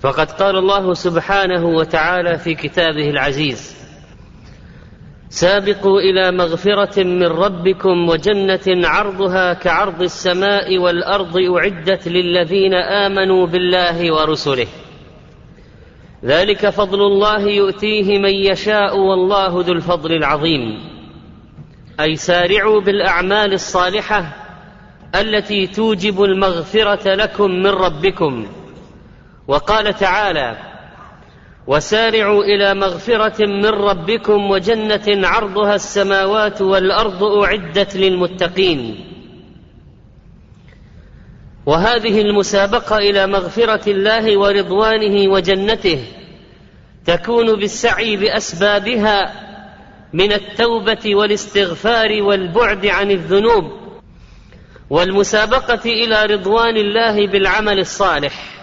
فقد قال الله سبحانه وتعالى في كتابه العزيز سابقوا إلى مغفرة من ربكم وجنة عرضها كعرض السماء والأرض أعدت للذين آمنوا بالله ورسله. ذلك فضل الله يؤتيه من يشاء والله ذو الفضل العظيم. أي سارعوا بالأعمال الصالحة التي توجب المغفرة لكم من ربكم. وقال تعالى وسارعوا إلى مغفرة من ربكم وجنة عرضها السماوات والأرض أعدت للمتقين. وهذه المسابقة إلى مغفرة الله ورضوانه وجنته تكون بالسعي بأسبابها من التوبة والاستغفار والبعد عن الذنوب والمسابقة إلى رضوان الله بالعمل الصالح.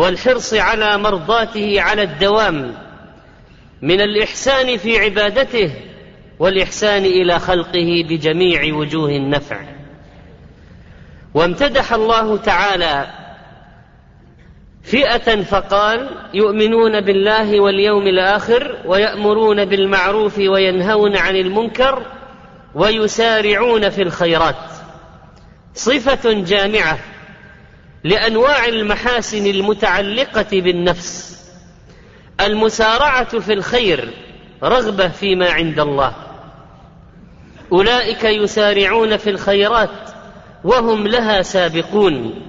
والحرص على مرضاته على الدوام من الإحسان في عبادته والإحسان إلى خلقه بجميع وجوه النفع. وامتدح الله تعالى فئة فقال يؤمنون بالله واليوم الآخر ويأمرون بالمعروف وينهون عن المنكر ويسارعون في الخيرات. صفة جامعة. لأنواع المحاسن المتعلقة بالنفس. المسارعة في الخير رغبة فيما عند الله. أولئك يسارعون في الخيرات وهم لها سابقون.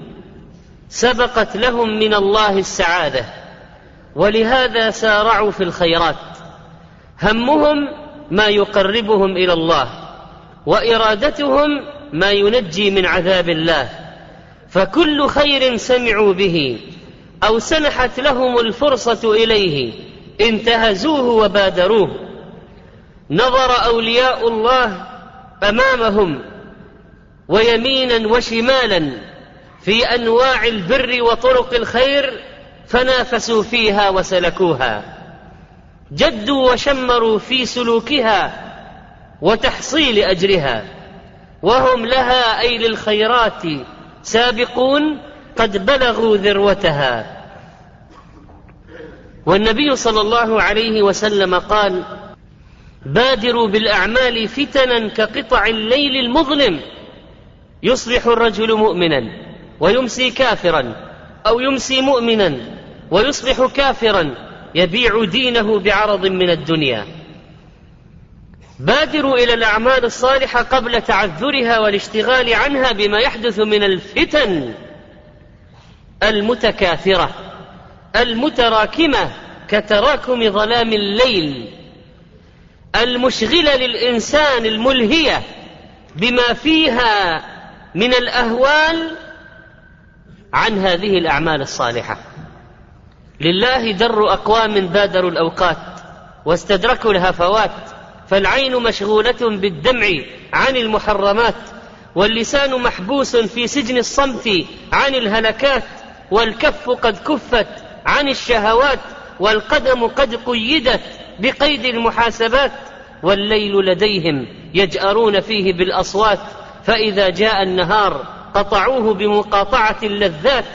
سبقت لهم من الله السعادة. ولهذا سارعوا في الخيرات. همهم ما يقربهم إلى الله. وإرادتهم ما ينجي من عذاب الله. فكل خير سمعوا به أو سنحت لهم الفرصة إليه. انتهزوه وبادروه. نظر أولياء الله أمامهم ويمينا وشمالا في أنواع البر وطرق الخير فنافسوا فيها وسلكوها. جدوا وشمروا في سلوكها وتحصيل أجرها. وهم لها أي للخيرات سابقون قد بلغوا ذروتها. والنبي صلى الله عليه وسلم قال بادروا بالأعمال فتنا كقطع الليل المظلم. يصبح الرجل مؤمنا ويمسي كافرا أو يمسي مؤمنا ويصبح كافرا يبيع دينه بعرض من الدنيا. بادروا إلى الأعمال الصالحة قبل تعذرها والاشتغال عنها بما يحدث من الفتن المتكاثرة المتراكمة كتراكم ظلام الليل المشغلة للإنسان الملهية بما فيها من الأهوال عن هذه الأعمال الصالحة. لله در أقوام بادروا الأوقات واستدركوا الهفوات. فالعين مشغولة بالدمع عن المحرمات واللسان محبوس في سجن الصمت عن الهلكات والكف قد كفت عن الشهوات والقدم قد قيدت بقيد المحاسبات والليل لديهم يجأرون فيه بالأصوات فإذا جاء النهار قطعوه بمقاطعة اللذات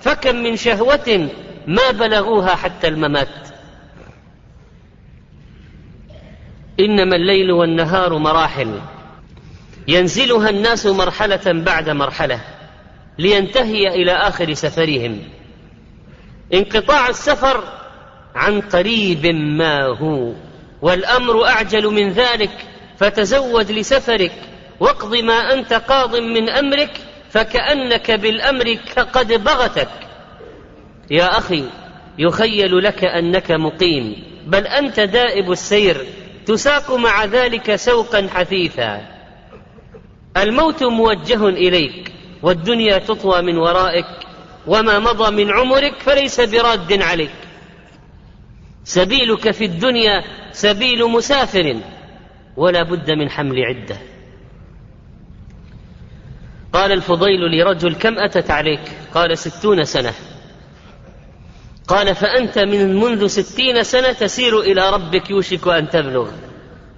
فكم من شهوة ما بلغوها حتى الممات. إنما الليل والنهار مراحل. ينزلها الناس مرحلة بعد مرحلة لينتهي إلى آخر سفرهم. انقطاع السفر عن قريب ما هو والأمر أعجل من ذلك فتزود لسفرك. واقض ما أنت قاض من أمرك فكأنك بالأمر قد بغتك. يا أخي يخيل لك أنك مقيم بل أنت دائب السير. تساق مع ذلك سوقا حثيثا. الموت موجه إليك والدنيا تطوى من ورائك وما مضى من عمرك فليس براد عليك. سبيلك في الدنيا سبيل مسافر ولا بد من حمل عدة. قال الفضيل لرجل كم أتت عليك؟ قال ستون سنة. قال فأنت من منذ ستين سنة تسير إلى ربك يوشك أن تبلغ.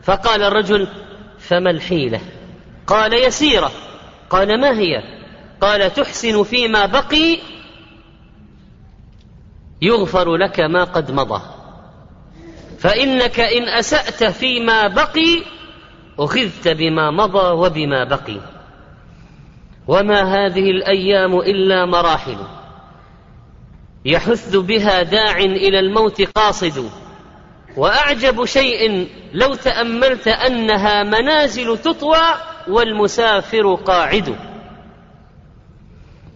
فقال الرجل فما الحيلة؟ قال يسيرة. قال ما هي؟ قال تحسن فيما بقي يغفر لك ما قد مضى. فإنك إن أسأت فيما بقي أخذت بما مضى وبما بقي. وما هذه الأيام إلا مراحل. يحث بها داع إلى الموت قاصد. وأعجب شيء لو تأملت أنها منازل تطوى والمسافر قاعد.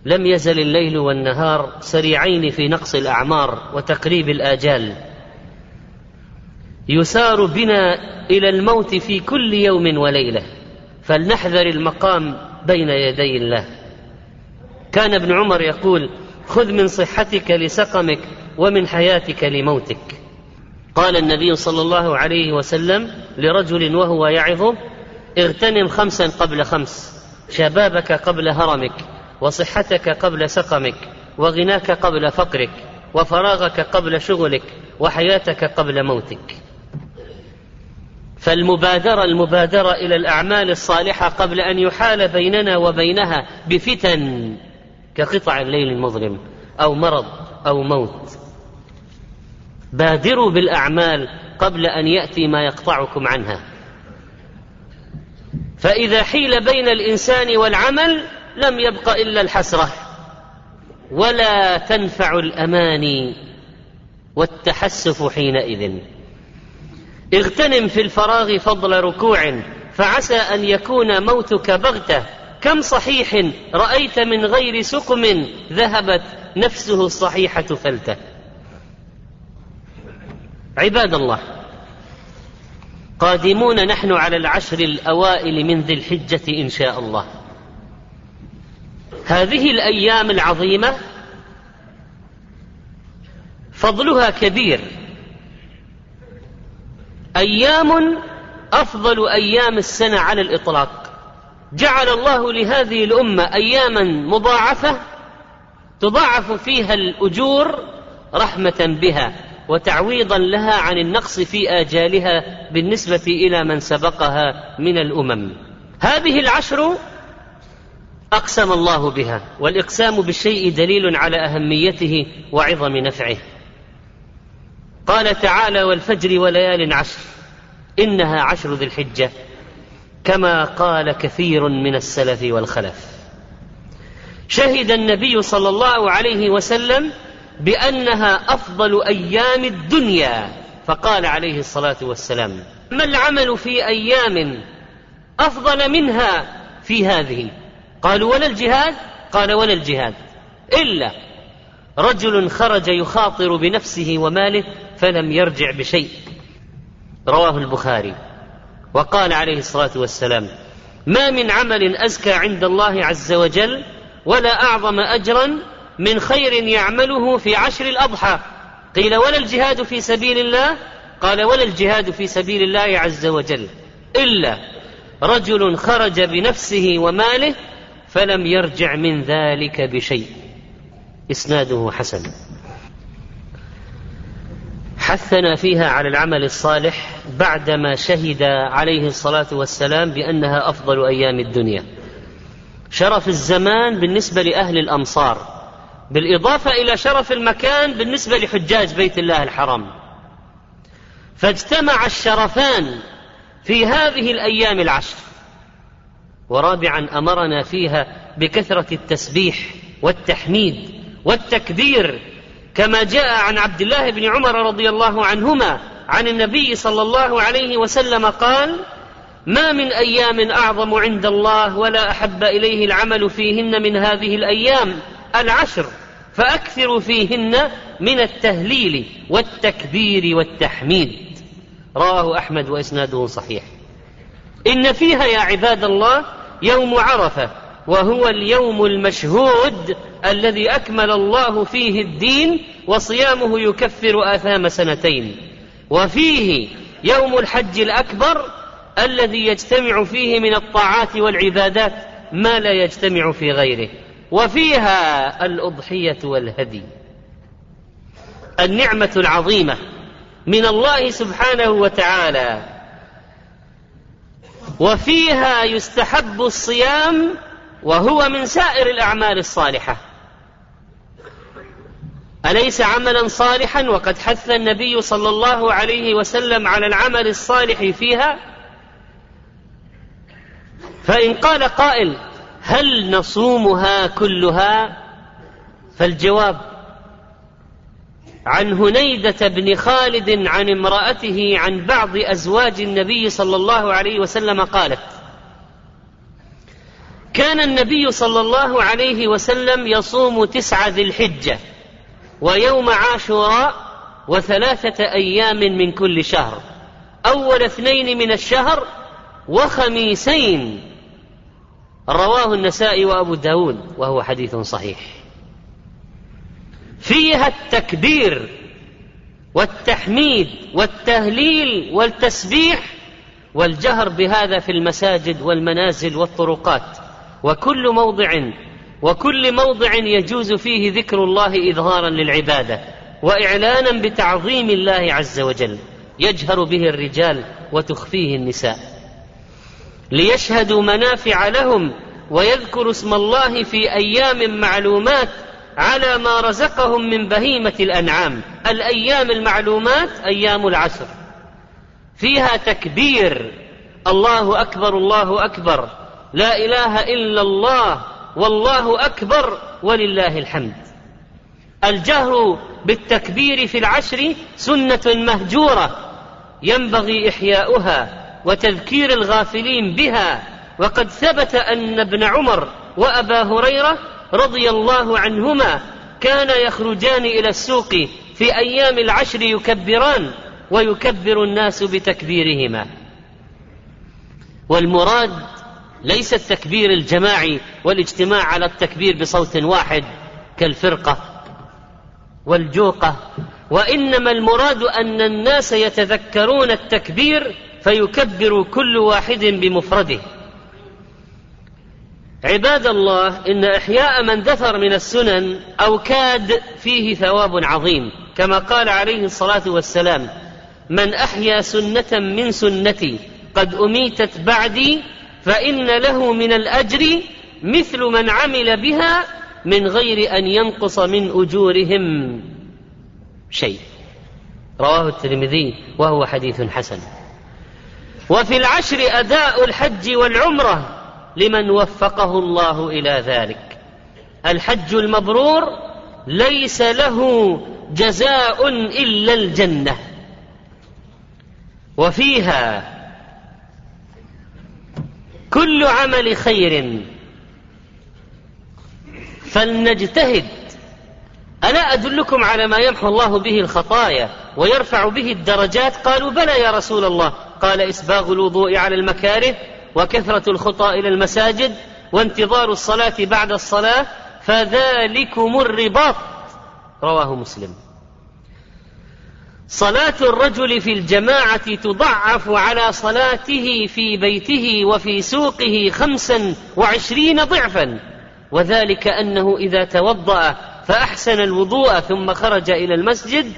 لم يزل الليل والنهار سريعين في نقص الأعمار وتقريب الآجال. يسار بنا إلى الموت في كل يوم وليلة. فلنحذر المقام بين يدي الله. كان ابن عمر يقول خذ من صحتك لسقمك ومن حياتك لموتك. قال النبي صلى الله عليه وسلم لرجل وهو يعظه اغتنم خمسا قبل خمس شبابك قبل هرمك وصحتك قبل سقمك وغناك قبل فقرك وفراغك قبل شغلك وحياتك قبل موتك. فالمبادرة المبادرة إلى الأعمال الصالحة قبل أن يحال بيننا وبينها بفتن. كقطع الليل المظلم أو مرض أو موت. بادروا بالأعمال قبل أن يأتي ما يقطعكم عنها. فإذا حيل بين الإنسان والعمل لم يبق إلا الحسرة. ولا تنفع الأماني والتحسف حينئذ. اغتنم في الفراغ فضل ركوع فعسى أن يكون موتك بغتة. كم صحيح رأيت من غير سقم ذهبت نفسه الصحيحة فلته. عباد الله قادمون نحن على العشر الأوائل من ذي الحجة إن شاء الله. هذه الأيام العظيمة فضلها كبير. أيام أفضل أيام السنة على الإطلاق. جعل الله لهذه الأمة أياما مضاعفة تضاعف فيها الأجور رحمة بها وتعويضا لها عن النقص في آجالها بالنسبة إلى من سبقها من الأمم. هذه العشر أقسم الله بها والإقسام بالشيء دليل على أهميته وعظم نفعه. قال تعالى والفجر وليال عشر إنها عشر ذي الحجة. كما قال كثير من السلف والخلف. شهد النبي صلى الله عليه وسلم بأنها أفضل أيام الدنيا فقال عليه الصلاة والسلام ما العمل في أيام أفضل منها في هذه؟ قالوا ولا الجهاد؟ قال ولا الجهاد إلا رجل خرج يخاطر بنفسه وماله فلم يرجع بشيء. رواه البخاري. وقال عليه الصلاة والسلام ما من عمل أزكى عند الله عز وجل ولا أعظم أجرا من خير يعمله في عشر الأضحى. قيل ولا الجهاد في سبيل الله؟ قال ولا الجهاد في سبيل الله عز وجل. إلا رجل خرج بنفسه وماله فلم يرجع من ذلك بشيء. إسناده حسن. حثنا فيها على العمل الصالح بعدما شهد عليه الصلاة والسلام بأنها أفضل أيام الدنيا. شرف الزمان بالنسبة لأهل الأمصار بالإضافة إلى شرف المكان بالنسبة لحجاج بيت الله الحرام. فاجتمع الشرفان في هذه الأيام العشر ورابعا أمرنا فيها بكثرة التسبيح والتحميد والتكبير كما جاء عن عبد الله بن عمر رضي الله عنهما عن النبي صلى الله عليه وسلم قال ما من أيام أعظم عند الله ولا أحب إليه العمل فيهن من هذه الأيام العشر فاكثروا فيهن من التهليل والتكبير والتحميد. رواه أحمد وإسناده صحيح. إن فيها يا عباد الله يوم عرفة وهو اليوم المشهود الذي أكمل الله فيه الدين وصيامه يكفر آثام سنتين. وفيه يوم الحج الأكبر الذي يجتمع فيه من الطاعات والعبادات ما لا يجتمع في غيره. وفيها الأضحية والهدي. النعمة العظيمة من الله سبحانه وتعالى. وفيها يستحب الصيام وهو من سائر الأعمال الصالحة. أليس عملا صالحا وقد حث النبي صلى الله عليه وسلم على العمل الصالح فيها؟ فإن قال قائل هل نصومها كلها؟ فالجواب عن هنيدة بن خالد عن امرأته عن بعض أزواج النبي صلى الله عليه وسلم قالت كان النبي صلى الله عليه وسلم يصوم تسعة ذي الحجة ويوم عاشوراء وثلاثة أيام من كل شهر. أول اثنين من الشهر وخميسين. رواه النسائي وأبو داود وهو حديث صحيح. فيها التكبير والتحميد والتهليل والتسبيح والجهر بهذا في المساجد والمنازل والطرقات. وكل موضع وكل موضع يجوز فيه ذكر الله إظهارا للعبادة وإعلانا بتعظيم الله عز وجل يجهر به الرجال وتخفيه النساء. ليشهدوا منافع لهم ويذكروا اسم الله في أيام معلومات على ما رزقهم من بهيمة الأنعام. الأيام المعلومات أيام العشر فيها تكبير. الله أكبر الله أكبر. لا إله إلا الله والله أكبر ولله الحمد. الجهر بالتكبير في العشر سنة مهجورة ينبغي إحياؤها وتذكير الغافلين بها وقد ثبت أن ابن عمر وأبا هريرة رضي الله عنهما كان يخرجان إلى السوق في أيام العشر يكبران ويكبر الناس بتكبيرهما. والمراد ليس التكبير الجماعي والاجتماع على التكبير بصوت واحد كالفرقة والجوقة وإنما المراد أن الناس يتذكرون التكبير فيكبر كل واحد بمفرده. عباد الله إن إحياء من دثر من السنن أو كاد فيه ثواب عظيم كما قال عليه الصلاة والسلام من أحيا سنة من سنتي قد أميتت بعدي فإن له من الأجر مثل من عمل بها من غير أن ينقص من أجورهم شيء. رواه الترمذي وهو حديث حسن. وفي العشر أداء الحج والعمرة لمن وفقه الله إلى ذلك. الحج المبرور ليس له جزاء إلا الجنة. وفيها كل عمل خير. فلنجتهد. ألا أدلكم على ما يمحو الله به الخطايا ويرفع به الدرجات؟ قالوا بلى يا رسول الله. قال إسباغ الوضوء على المكاره وكثرة الخطى إلى المساجد وانتظار الصلاة بعد الصلاة فذلكم الرباط. رواه مسلم. صلاة الرجل في الجماعة تضعف على صلاته في بيته وفي سوقه خمسا وعشرين ضعفا. وذلك أنه إذا توضأ فأحسن الوضوء ثم خرج إلى المسجد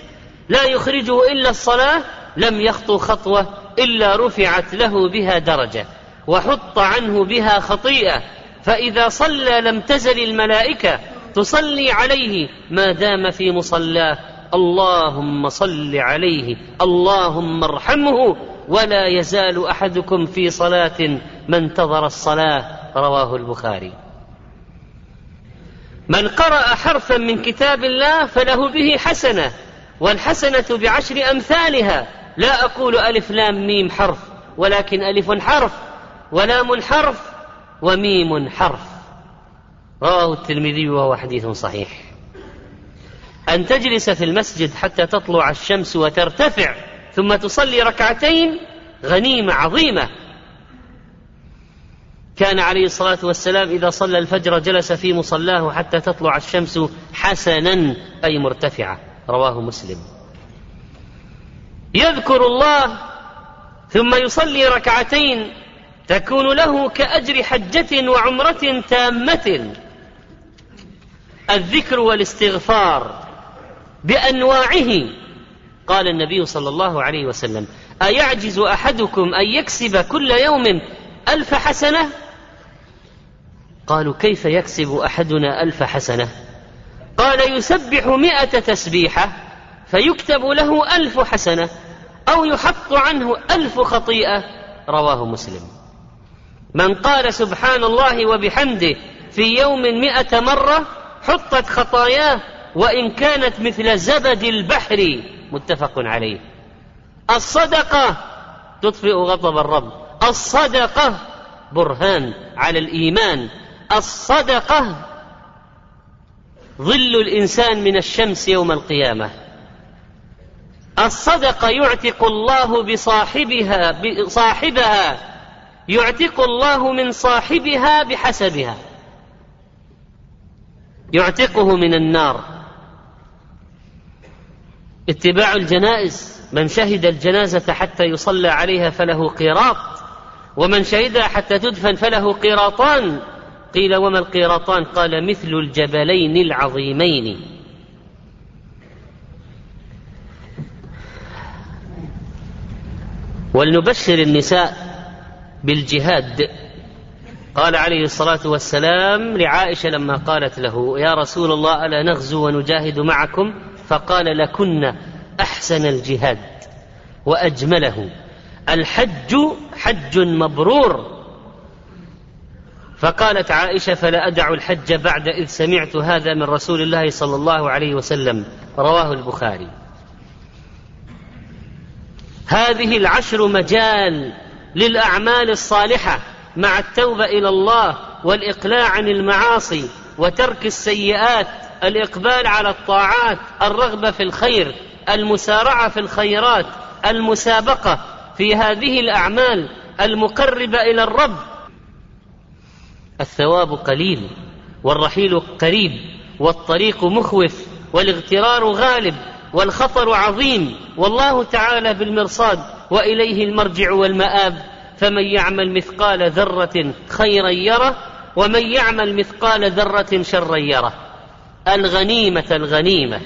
لا يخرجه إلا الصلاة لم يخطو خطوة إلا رفعت له بها درجة وحط عنه بها خطيئة. فإذا صلى لم تزل الملائكة تصلي عليه ما دام في مصلاه. اللهم صل عليه اللهم ارحمه ولا يزال أحدكم في صلاة ما انتظر الصلاة رواه البخاري. من قرأ حرفا من كتاب الله فله به حسنة والحسنة بعشر أمثالها. لا أقول ألف لام ميم حرف ولكن ألف حرف ولام حرف وميم حرف. رواه الترمذي وهو حديث صحيح. أن تجلس في المسجد حتى تطلع الشمس وترتفع ثم تصلي ركعتين غنيمة عظيمة. كان عليه الصلاة والسلام إذا صلى الفجر جلس في مصلاه حتى تطلع الشمس حسنا أي مرتفعة. رواه مسلم. يذكر الله ثم يصلي ركعتين تكون له كأجر حجة وعمرة تامة. الذكر والاستغفار. بأنواعه. قال النبي صلى الله عليه وسلم أيعجز أحدكم أن يكسب كل يوم ألف حسنة؟ قالوا كيف يكسب أحدنا ألف حسنة؟ قال يسبح مئة تسبيحة فيكتب له ألف حسنة أو يحط عنه ألف خطيئة. رواه مسلم. من قال سبحان الله وبحمده في يوم مئة مرة حطت خطاياه وإن كانت مثل زبد البحر متفق عليه. الصدقة تطفئ غضب الرب. الصدقة برهان على الإيمان. الصدقة ظل الإنسان من الشمس يوم القيامة. الصدقة يعتق الله بصاحبها بصاحبها يعتق الله من صاحبها بحسبها. يعتقه من النار. اتباع الجنائز من شهد الجنازة حتى يصلى عليها فله قيراط ومن شهدها حتى تدفن فله قيراطان. قيل وما القيراطان؟ قال مثل الجبلين العظيمين. ولنبشر النساء بالجهاد. قال عليه الصلاة والسلام لعائشة لما قالت له يا رسول الله ألا نغزو ونجاهد معكم؟ فقال لكن أحسن الجهاد وأجمله. الحج حج مبرور. فقالت عائشة فلا أدع الحج بعد إذ سمعت هذا من رسول الله صلى الله عليه وسلم. رواه البخاري. هذه العشر مجال للأعمال الصالحة مع التوبة إلى الله والإقلاع عن المعاصي وترك السيئات الإقبال على الطاعات الرغبة في الخير المسارعة في الخيرات المسابقة في هذه الأعمال المقربة إلى الرب. الثواب قليل والرحيل قريب والطريق مخوف والاغترار غالب والخطر عظيم. والله تعالى بالمرصاد وإليه المرجع والمآب. فمن يعمل مثقال ذرة خيرا يره ومن يعمل مثقال ذرة شرا يره. الغنيمة الغنيمة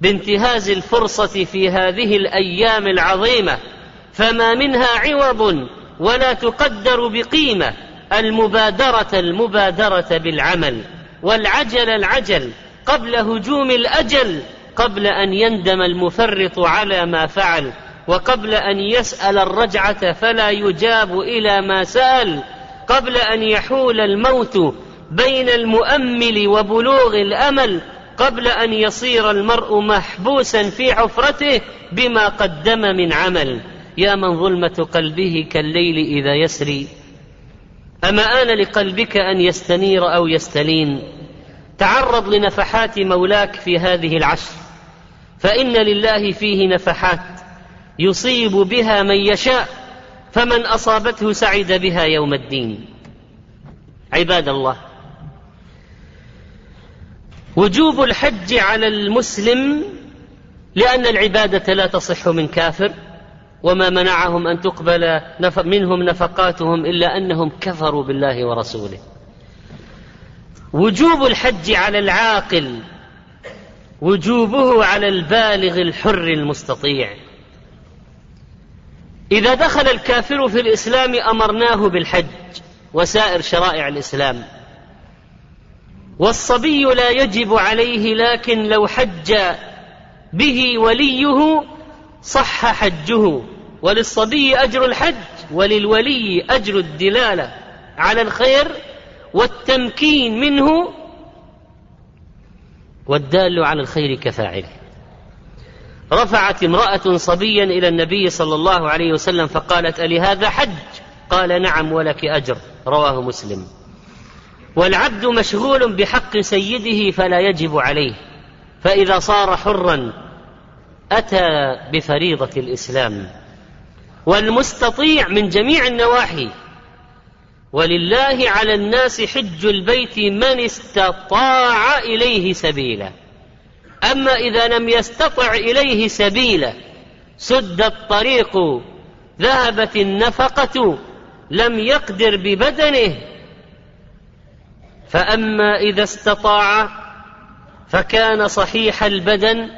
بانتهاز الفرصة في هذه الأيام العظيمة فما منها عوض ولا تقدر بقيمة المبادرة المبادرة بالعمل والعجل العجل قبل هجوم الأجل قبل أن يندم المفرط على ما فعل وقبل أن يسأل الرجعة فلا يجاب إلى ما سأل قبل أن يحول الموت بين المؤمل وبلوغ الأمل قبل أن يصير المرء محبوسا في حفرته بما قدم من عمل. يا من ظلمة قلبه كالليل إذا يسري. أما آن لقلبك أن يستنير أو يستلين. تعرض لنفحات مولاك في هذه العشر. فإن لله فيه نفحات. يصيب بها من يشاء فمن أصابته سعد بها يوم الدين. عباد الله وجوب الحج على المسلم لأن العبادة لا تصح من كافر وما منعهم أن تقبل منهم نفقاتهم إلا أنهم كفروا بالله ورسوله. وجوب الحج على العاقل وجوبه على البالغ الحر المستطيع. إذا دخل الكافر في الإسلام أمرناه بالحج وسائر شرائع الإسلام. والصبي لا يجب عليه لكن لو حج به وليه صح حجه. وللصبي أجر الحج وللولي أجر الدلالة على الخير والتمكين منه والدال على الخير كفاعله. رفعت امرأة صبيا إلى النبي صلى الله عليه وسلم فقالت ألي هذا حج؟ قال نعم ولك أجر. رواه مسلم. والعبد مشغول بحق سيده فلا يجب عليه فإذا صار حرا أتى بفريضة الإسلام. والمستطيع من جميع النواحي. ولله على الناس حج البيت من استطاع إليه سبيلا. أما إذا لم يستطع إليه سبيلا سد الطريق ذهبت النفقة لم يقدر ببدنه فأما إذا استطاع فكان صحيح البدن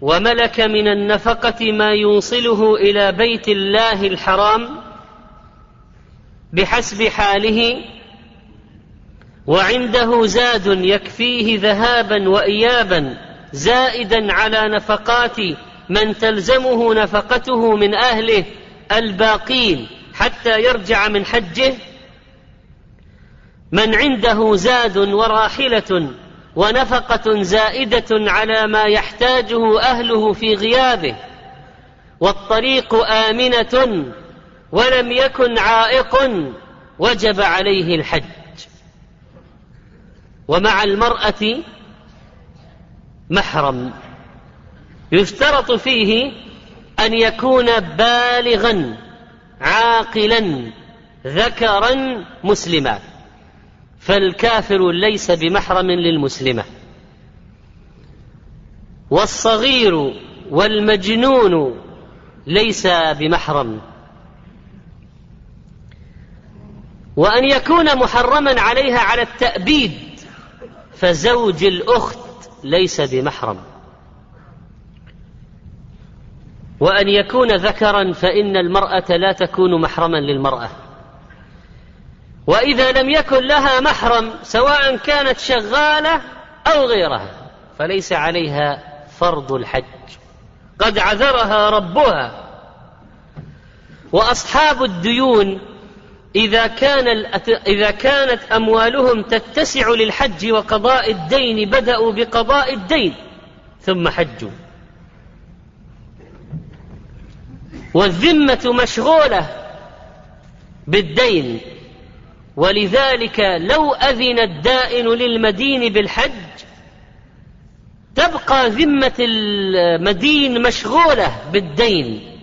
وملك من النفقة ما يوصله إلى بيت الله الحرام بحسب حاله وعنده زاد يكفيه ذهابا وإيابا زائدا على نفقات من تلزمه نفقته من أهله الباقين حتى يرجع من حجه من عنده زاد وراحلة ونفقة زائدة على ما يحتاجه أهله في غيابه والطريق آمنة ولم يكن عائق وجب عليه الحج. ومع المرأة محرم يشترط فيه أن يكون بالغا عاقلا ذكرا مسلما. فالكافر ليس بمحرم للمسلمة. والصغير والمجنون ليس بمحرم. وأن يكون محرما عليها على التأبيد فزوج الأخت ليس بمحرم. وأن يكون ذكرا فإن المرأة لا تكون محرما للمرأة. وإذا لم يكن لها محرم سواء كانت شغالة أو غيرها فليس عليها فرض الحج. قد عذرها ربها. وأصحاب الديون إذا كان إذا كانت أموالهم تتسع للحج وقضاء الدين بدأوا بقضاء الدين ثم حجوا. والذمة مشغولة بالدين. ولذلك لو أذن الدائن للمدين بالحج تبقى ذمة المدين مشغولة بالدين.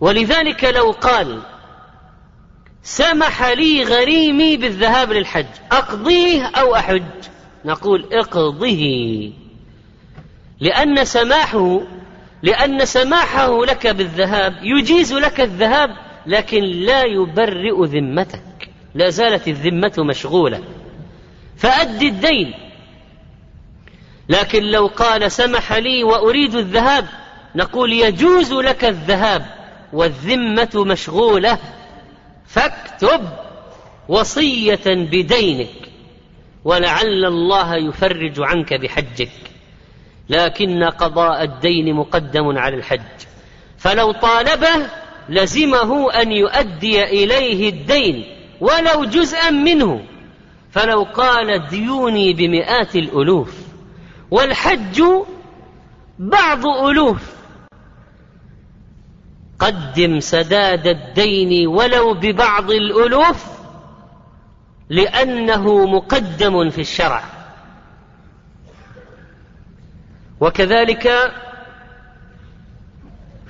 ولذلك لو قال سمح لي غريمي بالذهاب للحج أقضيه أو أحج؟ نقول اقضه لأن سماحه لأن سماحه لك بالذهاب يجيز لك الذهاب لكن لا يبرئ ذمتك. لا زالت الذمة مشغولة. فأد الدين. لكن لو قال سمح لي وأريد الذهاب نقول يجوز لك الذهاب. والذمة مشغولة. فاكتب وصية بدينك. ولعل الله يفرج عنك بحجك. لكن قضاء الدين مقدم على الحج. فلو طالبه لزمه أن يؤدي إليه الدين ولو جزءا منه. فلو قال ديوني بمئات الألوف والحج بعض ألوف. قدم سداد الدين ولو ببعض الألوف لأنه مقدم في الشرع. وكذلك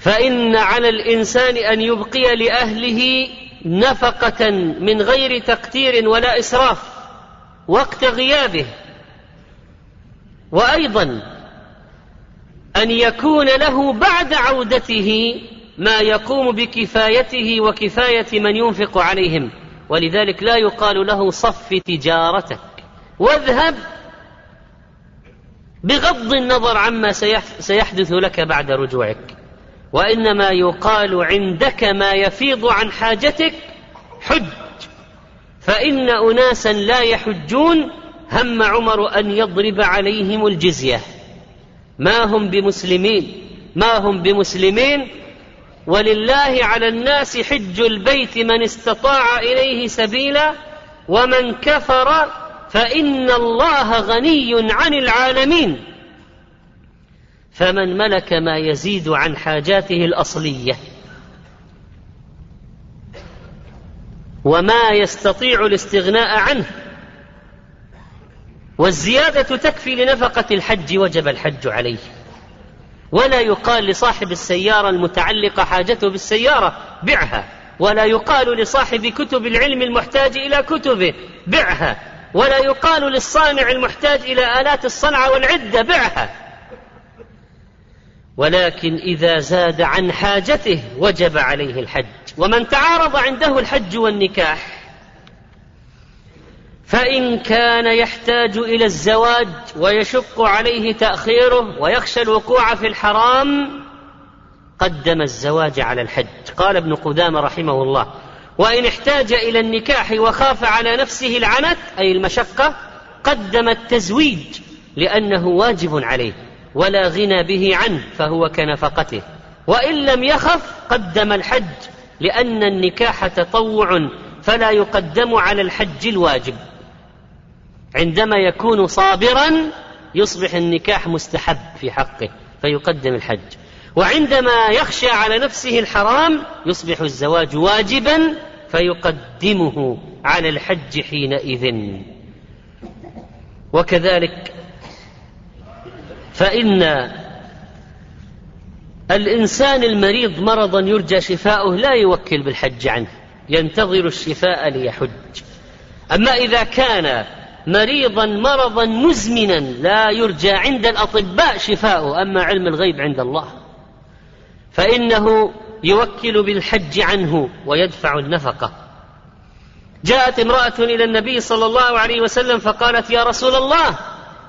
فإن على الإنسان أن يبقي لأهله نفقة من غير تقتير ولا إسراف وقت غيابه. وأيضا أن يكون له بعد عودته ما يقوم بكفايته وكفاية من ينفق عليهم. ولذلك لا يقال له صف تجارتك. واذهب بغض النظر عما سيحدث لك بعد رجوعك. وإنما يقال عندك ما يفيض عن حاجتك حج. فإن أناسا لا يحجون هم عمر أن يضرب عليهم الجزية. ما هم بمسلمين؟ ما هم بمسلمين؟ ولله على الناس حج البيت من استطاع إليه سبيلا ومن كفر فإن الله غني عن العالمين. فمن ملك ما يزيد عن حاجاته الأصلية. وما يستطيع الاستغناء عنه. والزيادة تكفي لنفقة الحج وجب الحج عليه. ولا يقال لصاحب السيارة المتعلقة حاجته بالسيارة بعها. ولا يقال لصاحب كتب العلم المحتاج إلى كتبه بعها. ولا يقال للصانع المحتاج إلى آلات الصنعه والعدة بعها. ولكن إذا زاد عن حاجته وجب عليه الحج. ومن تعارض عنده الحج والنكاح فإن كان يحتاج إلى الزواج ويشق عليه تأخيره ويخشى الوقوع في الحرام قدم الزواج على الحج. قال ابن قدامة رحمه الله وإن احتاج إلى النكاح وخاف على نفسه العنت أي المشقة قدم التزويج لأنه واجب عليه. ولا غنى به عنه فهو كنفقته. وإن لم يخف قدم الحج لأن النكاح تطوع فلا يقدم على الحج الواجب. عندما يكون صابرا يصبح النكاح مستحب في حقه فيقدم الحج. وعندما يخشى على نفسه الحرام يصبح الزواج واجبا فيقدمه على الحج حينئذ. وكذلك فإن الإنسان المريض مرضا يرجى شفاؤه لا يوكل بالحج عنه ينتظر الشفاء ليحج. أما إذا كان مريضا مرضا مزمنا لا يرجى عند الأطباء شفاؤه أما علم الغيب عند الله. فإنه يوكل بالحج عنه ويدفع النفقة. جاءت امرأة إلى النبي صلى الله عليه وسلم فقالت يا رسول الله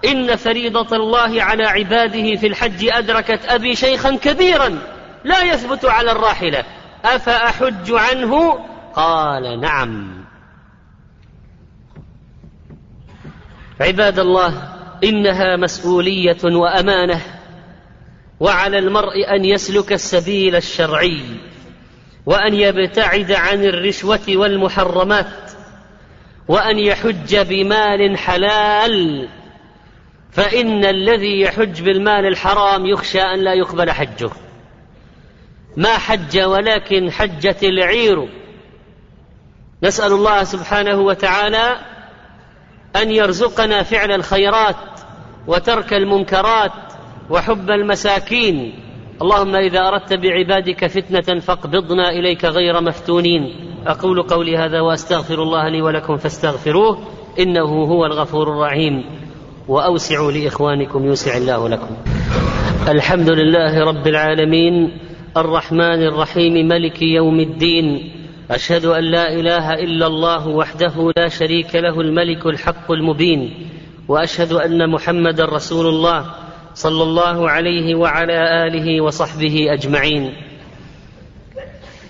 إن فريضة الله على عباده في الحج أدركت أبي شيخا كبيرا لا يثبت على الراحلة. أفأحج عنه؟ قال نعم. عباد الله إنها مسؤولية وأمانة وعلى المرء أن يسلك السبيل الشرعي وأن يبتعد عن الرشوة والمحرمات وأن يحج بمال حلال فإن الذي يحج بالمال الحرام يخشى أن لا يقبل حجه. ما حج ولكن حجت العير. نسأل الله سبحانه وتعالى أن يرزقنا فعل الخيرات وترك المنكرات وحب المساكين. اللهم إذا أردت بعبادك فتنة فاقبضنا إليك غير مفتونين. أقول قولي هذا وأستغفر الله لي ولكم فاستغفروه إنه هو الغفور الرحيم. وأوسعوا لإخوانكم يوسع الله لكم. الحمد لله رب العالمين الرحمن الرحيم ملك يوم الدين. أشهد أن لا إله إلا الله وحده لا شريك له الملك الحق المبين. وأشهد أن محمدا رسول الله صلى الله عليه وعلى آله وصحبه أجمعين.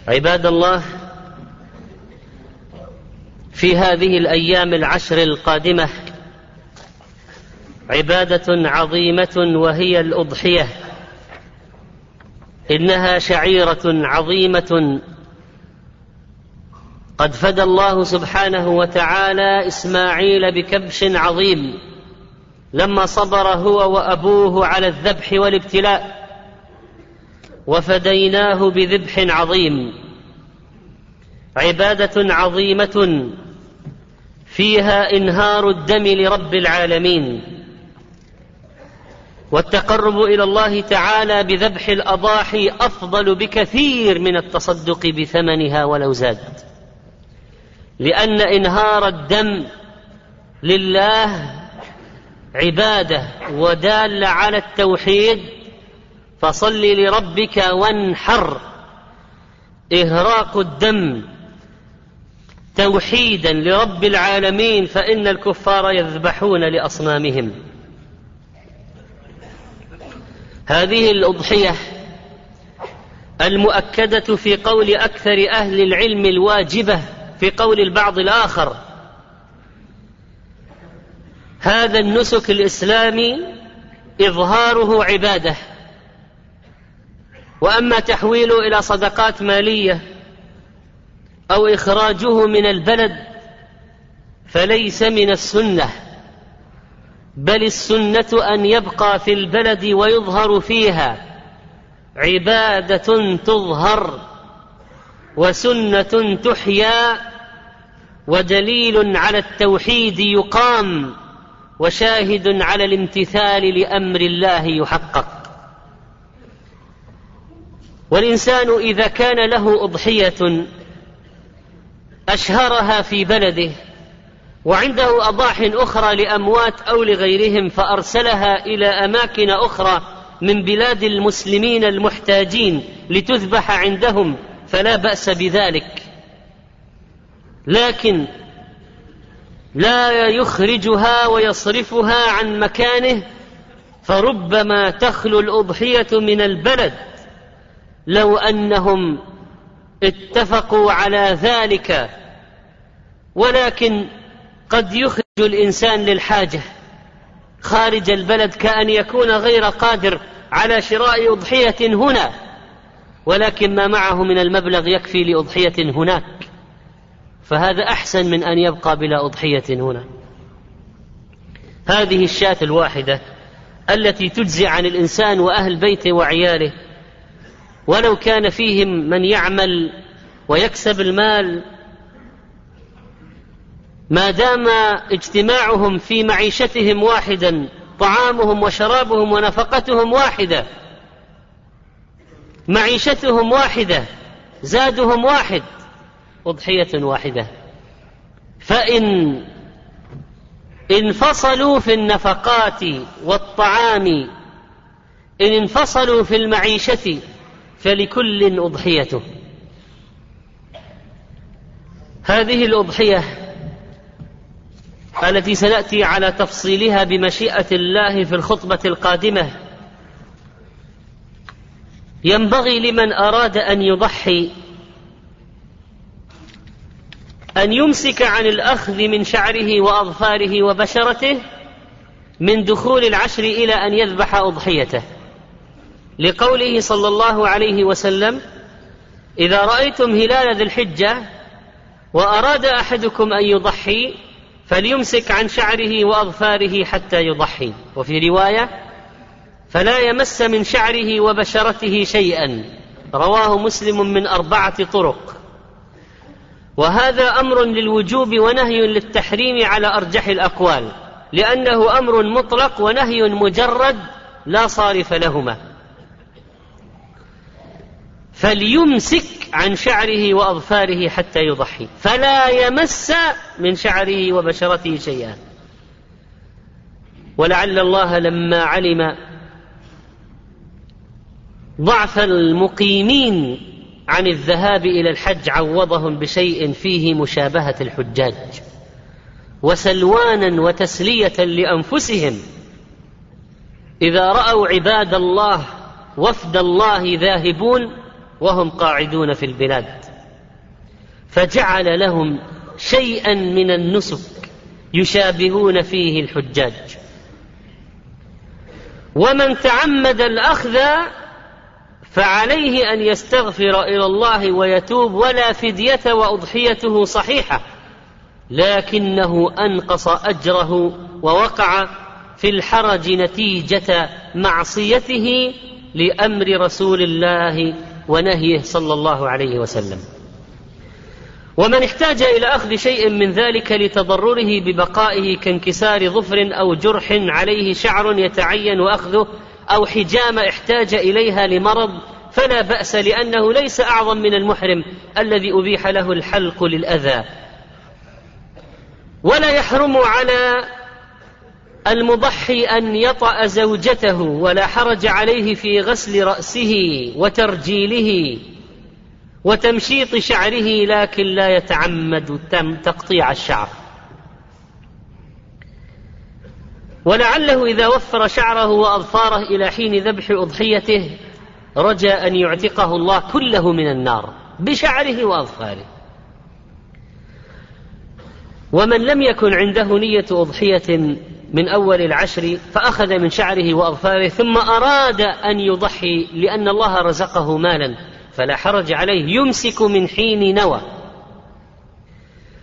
عباد الله في هذه الأيام العشر القادمة عبادة عظيمة وهي الأضحية. إنها شعيرة عظيمة. قد فدى الله سبحانه وتعالى إسماعيل بكبش عظيم. لما صبر هو وأبوه على الذبح والابتلاء وفديناه بذبح عظيم. عبادة عظيمة. فيها إنهار الدم لرب العالمين. والتقرب إلى الله تعالى بذبح الأضاحي أفضل بكثير من التصدق بثمنها ولو زاد. لأن إنهار الدم لله عبادة وداله على التوحيد فصل لربك وانحر. إهراق الدم توحيدا لرب العالمين فإن الكفار يذبحون لأصنامهم. هذه الأضحية المؤكدة في قول أكثر أهل العلم الواجبة في قول البعض الآخر. هذا النسك الإسلامي إظهاره عبادة. وأما تحويله إلى صدقات مالية أو إخراجه من البلد فليس من السنة. بل السنة أن يبقى في البلد ويظهر فيها عبادة تظهر وسنة تحيا ودليل على التوحيد يقام وشاهد على الامتثال لأمر الله يحقق. والإنسان إذا كان له أضحية أشهرها في بلده وعنده أضاح أخرى لأموات أو لغيرهم فأرسلها إلى أماكن أخرى من بلاد المسلمين المحتاجين لتذبح عندهم فلا بأس بذلك. لكن لا يخرجها ويصرفها عن مكانه فربما تخلو الأضحية من البلد. لو أنهم اتفقوا على ذلك ولكن قد يخرج الإنسان للحاجة خارج البلد كأن يكون غير قادر على شراء أضحية هنا ولكن ما معه من المبلغ يكفي لأضحية هناك. فهذا أحسن من أن يبقى بلا أضحية هنا. هذه الشاة الواحدة التي تجزي عن الإنسان وأهل بيته وعياله. ولو كان فيهم من يعمل ويكسب المال ما دام اجتماعهم في معيشتهم واحدا طعامهم وشرابهم ونفقتهم واحدة معيشتهم واحدة زادهم واحد أضحية واحدة. فإن انفصلوا في النفقات والطعام إن انفصلوا في المعيشة فلكل أضحيته. هذه الأضحية التي سنأتي على تفصيلها بمشيئة الله في الخطبة القادمة. ينبغي لمن أراد أن يضحي أن يمسك عن الأخذ من شعره وأظفاره وبشرته من دخول العشر إلى أن يذبح أضحيته. لقوله صلى الله عليه وسلم إذا رأيتم هلال ذي الحجة وأراد أحدكم أن يضحي فليمسك عن شعره وأظفاره حتى يضحي. وفي رواية فلا يمس من شعره وبشرته شيئا. رواه مسلم من أربعة طرق. وهذا أمر للوجوب ونهي للتحريم على أرجح الأقوال لأنه أمر مطلق ونهي مجرد لا صارف لهما. فليمسك عن شعره وأظفاره حتى يضحي. فلا يمس من شعره وبشرته شيئا. ولعل الله لما علم ضعف المقيمين عن الذهاب إلى الحج عوضهم بشيء فيه مشابهة الحجاج. وسلوانا وتسلية لأنفسهم. إذا رأوا عباد الله وفد الله ذاهبون وهم قاعدون في البلاد. فجعل لهم شيئا من النسك يشابهون فيه الحجاج. ومن تعمد الأخذ فعليه أن يستغفر إلى الله ويتوب ولا فدية وأضحيته صحيحة لكنه أنقص أجره ووقع في الحرج نتيجة معصيته لأمر رسول الله ونهيه صلى الله عليه وسلم. ومن احتاج إلى أخذ شيء من ذلك لتضرره ببقائه كانكسار ظفر أو جرح عليه شعر يتعين واخذه أو حجامه احتاج إليها لمرض فلا بأس لأنه ليس أعظم من المحرم الذي أبيح له الحلق للأذى. ولا يحرم على المضحي أن يطأ زوجته ولا حرج عليه في غسل رأسه وترجيله وتمشيط شعره لكن لا يتعمد تقطيع الشعر. ولعله إذا وفر شعره وأظفاره إلى حين ذبح أضحيته رجا أن يعتقه الله كله من النار بشعره وأظفاره. ومن لم يكن عنده نية أضحية من أول العشر فأخذ من شعره وأظفاره ثم أراد أن يضحي لأن الله رزقه مالا فلا حرج عليه يمسك من حين نوى.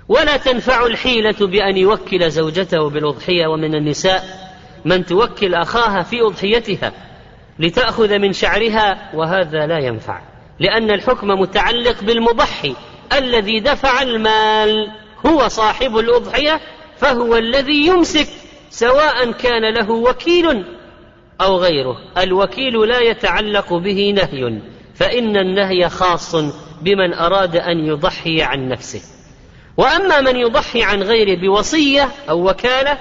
ولا تنفع الحيلة بأن يوكل زوجته بالأضحية ومن النساء. من توكل أخاها في أضحيتها لتأخذ من شعرها وهذا لا ينفع لأن الحكم متعلق بالمضحي. الذي دفع المال هو صاحب الأضحية فهو الذي يمسك سواء كان له وكيل أو غيره. الوكيل لا يتعلق به نهي فإن النهي خاص بمن أراد أن يضحي عن نفسه. وأما من يضحي عن غيره بوصية أو وكالة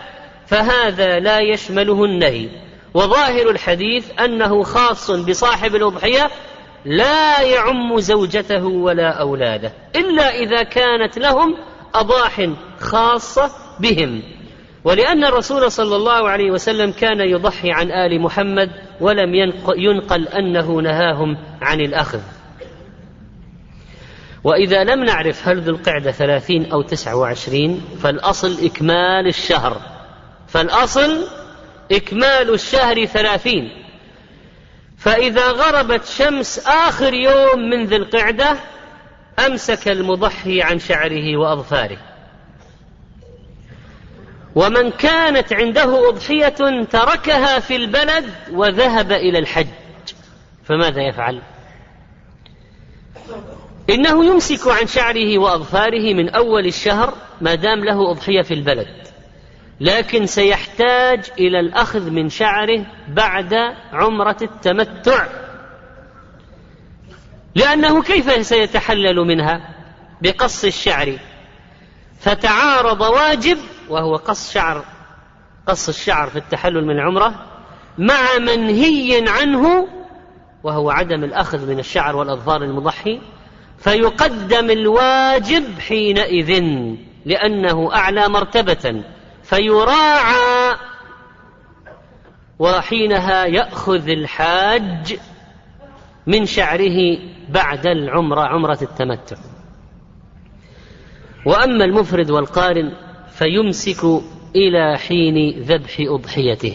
فهذا لا يشمله النهي. وظاهر الحديث أنه خاص بصاحب الأضحية لا يعم زوجته ولا أولاده إلا إذا كانت لهم أضاح خاصة بهم. ولأن الرسول صلى الله عليه وسلم كان يضحي عن آل محمد ولم ينقل أنه نهاهم عن الأخذ. وإذا لم نعرف هل ذو القعدة ثلاثين أو تسعة وعشرين فالأصل إكمال الشهر. فالأصل إكمال الشهر ثلاثين. فإذا غربت شمس آخر يوم من ذي القعدة أمسك المضحي عن شعره وأظفاره. ومن كانت عنده أضحية تركها في البلد وذهب إلى الحج. فماذا يفعل؟ إنه يمسك عن شعره وأظفاره من أول الشهر ما دام له أضحية في البلد. لكن سيحتاج إلى الأخذ من شعره بعد عمرة التمتع. لأنه كيف سيتحلل منها؟ بقص الشعر. فتعارض واجب وهو قص شعر قص الشعر في التحلل من العمرة مع منهي عنه وهو عدم الأخذ من الشعر والأظفار المضحي فيقدم الواجب حينئذ لأنه أعلى مرتبة فيراعى وحينها يأخذ الحاج من شعره بعد العمرة عمرة التمتع. وأما المفرد والقارن فيمسك إلى حين ذبح أضحيته.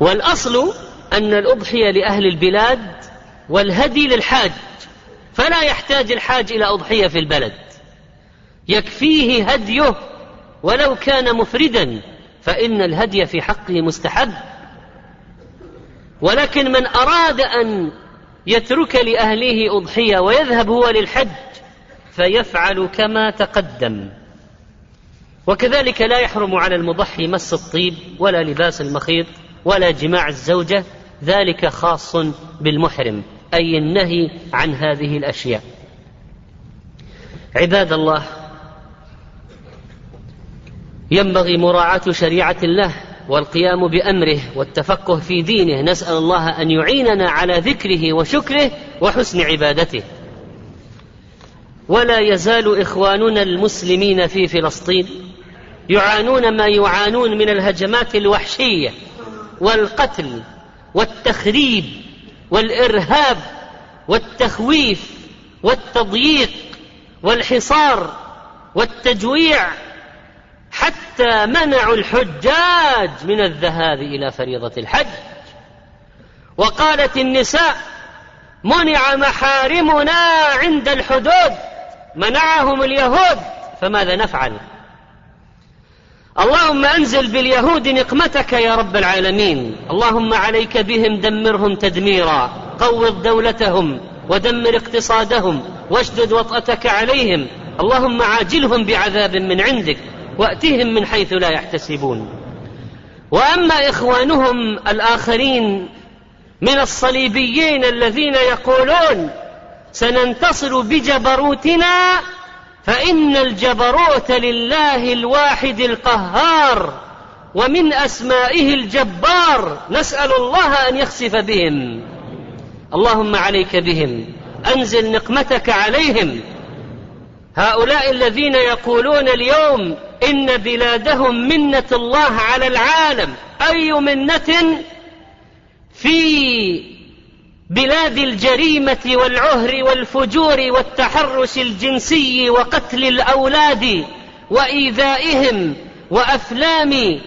والأصل أن الأضحية لأهل البلاد والهدي للحاج فلا يحتاج الحاج إلى أضحية في البلد. يكفيه هديه ولو كان مفردا فإن الهدي في حقه مستحب. ولكن من أراد أن يترك لأهله أضحية ويذهب هو للحج فيفعل كما تقدم. وكذلك لا يحرم على المضحي مس الطيب ولا لباس المخيط ولا جماع الزوجة ذلك خاص بالمحرم أي النهي عن هذه الأشياء. عباد الله ينبغي مراعاة شريعة الله والقيام بأمره والتفقه في دينه. نسأل الله أن يعيننا على ذكره وشكره وحسن عبادته. ولا يزال إخواننا المسلمين في فلسطين يعانون ما يعانون من الهجمات الوحشية والقتل والتخريب والإرهاب والتخويف والتضييق والحصار والتجويع حتى منعوا الحجاج من الذهاب إلى فريضة الحج. وقالت النساء منع محارمنا عند الحدود منعهم اليهود فماذا نفعل؟ اللهم أنزل باليهود نقمتك يا رب العالمين. اللهم عليك بهم دمرهم تدميرا. قوض دولتهم ودمر اقتصادهم واشدد وطأتك عليهم. اللهم عاجلهم بعذاب من عندك وأتهم من حيث لا يحتسبون. وأما إخوانهم الآخرين من الصليبيين الذين يقولون سننتصر بجبروتنا فإن الجبروت لله الواحد القهار ومن أسمائه الجبار نسأل الله أن يخسف بهم. اللهم عليك بهم أنزل نقمتك عليهم. هؤلاء الذين يقولون اليوم إن بلادهم منة الله على العالم أي منة؟ في بلاد الجريمة والعهر والفجور والتحرش الجنسي وقتل الأولاد وإيذائهم وأفلام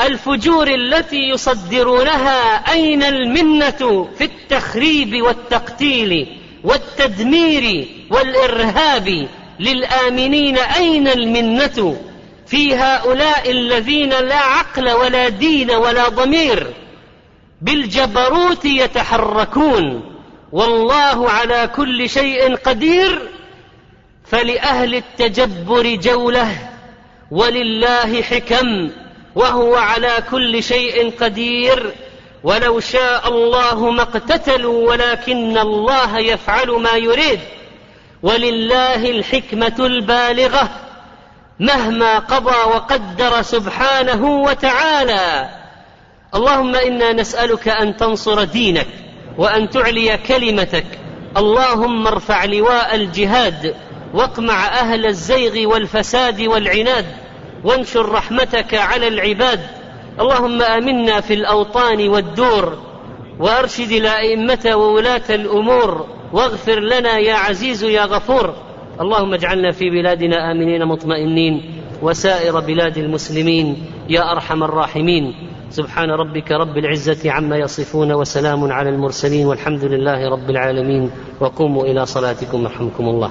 الفجور التي يصدرونها أين المنة في التخريب والتقتيل والتدمير والإرهاب للآمنين؟ أين المنة في هؤلاء الذين لا عقل ولا دين ولا ضمير بالجبروت يتحركون. والله على كل شيء قدير. فلأهل التجبر جولة. ولله حكم. وهو على كل شيء قدير. ولو شاء الله ما اقتتلوا ولكن الله يفعل ما يريد. ولله الحكمة البالغة. مهما قضى وقدر سبحانه وتعالى. اللهم إنا نسألك أن تنصر دينك وأن تعلي كلمتك. اللهم ارفع لواء الجهاد واقمع أهل الزيغ والفساد والعناد وانشر رحمتك على العباد. اللهم آمنا في الأوطان والدور وأرشد الأئمة وولاة الأمور واغفر لنا يا عزيز يا غفور. اللهم اجعلنا في بلادنا آمنين مطمئنين وسائر بلاد المسلمين يا أرحم الراحمين. سبحان ربك رب العزة عما يصفون وسلام على المرسلين والحمد لله رب العالمين وقوموا إلى صلاتكم رحمكم الله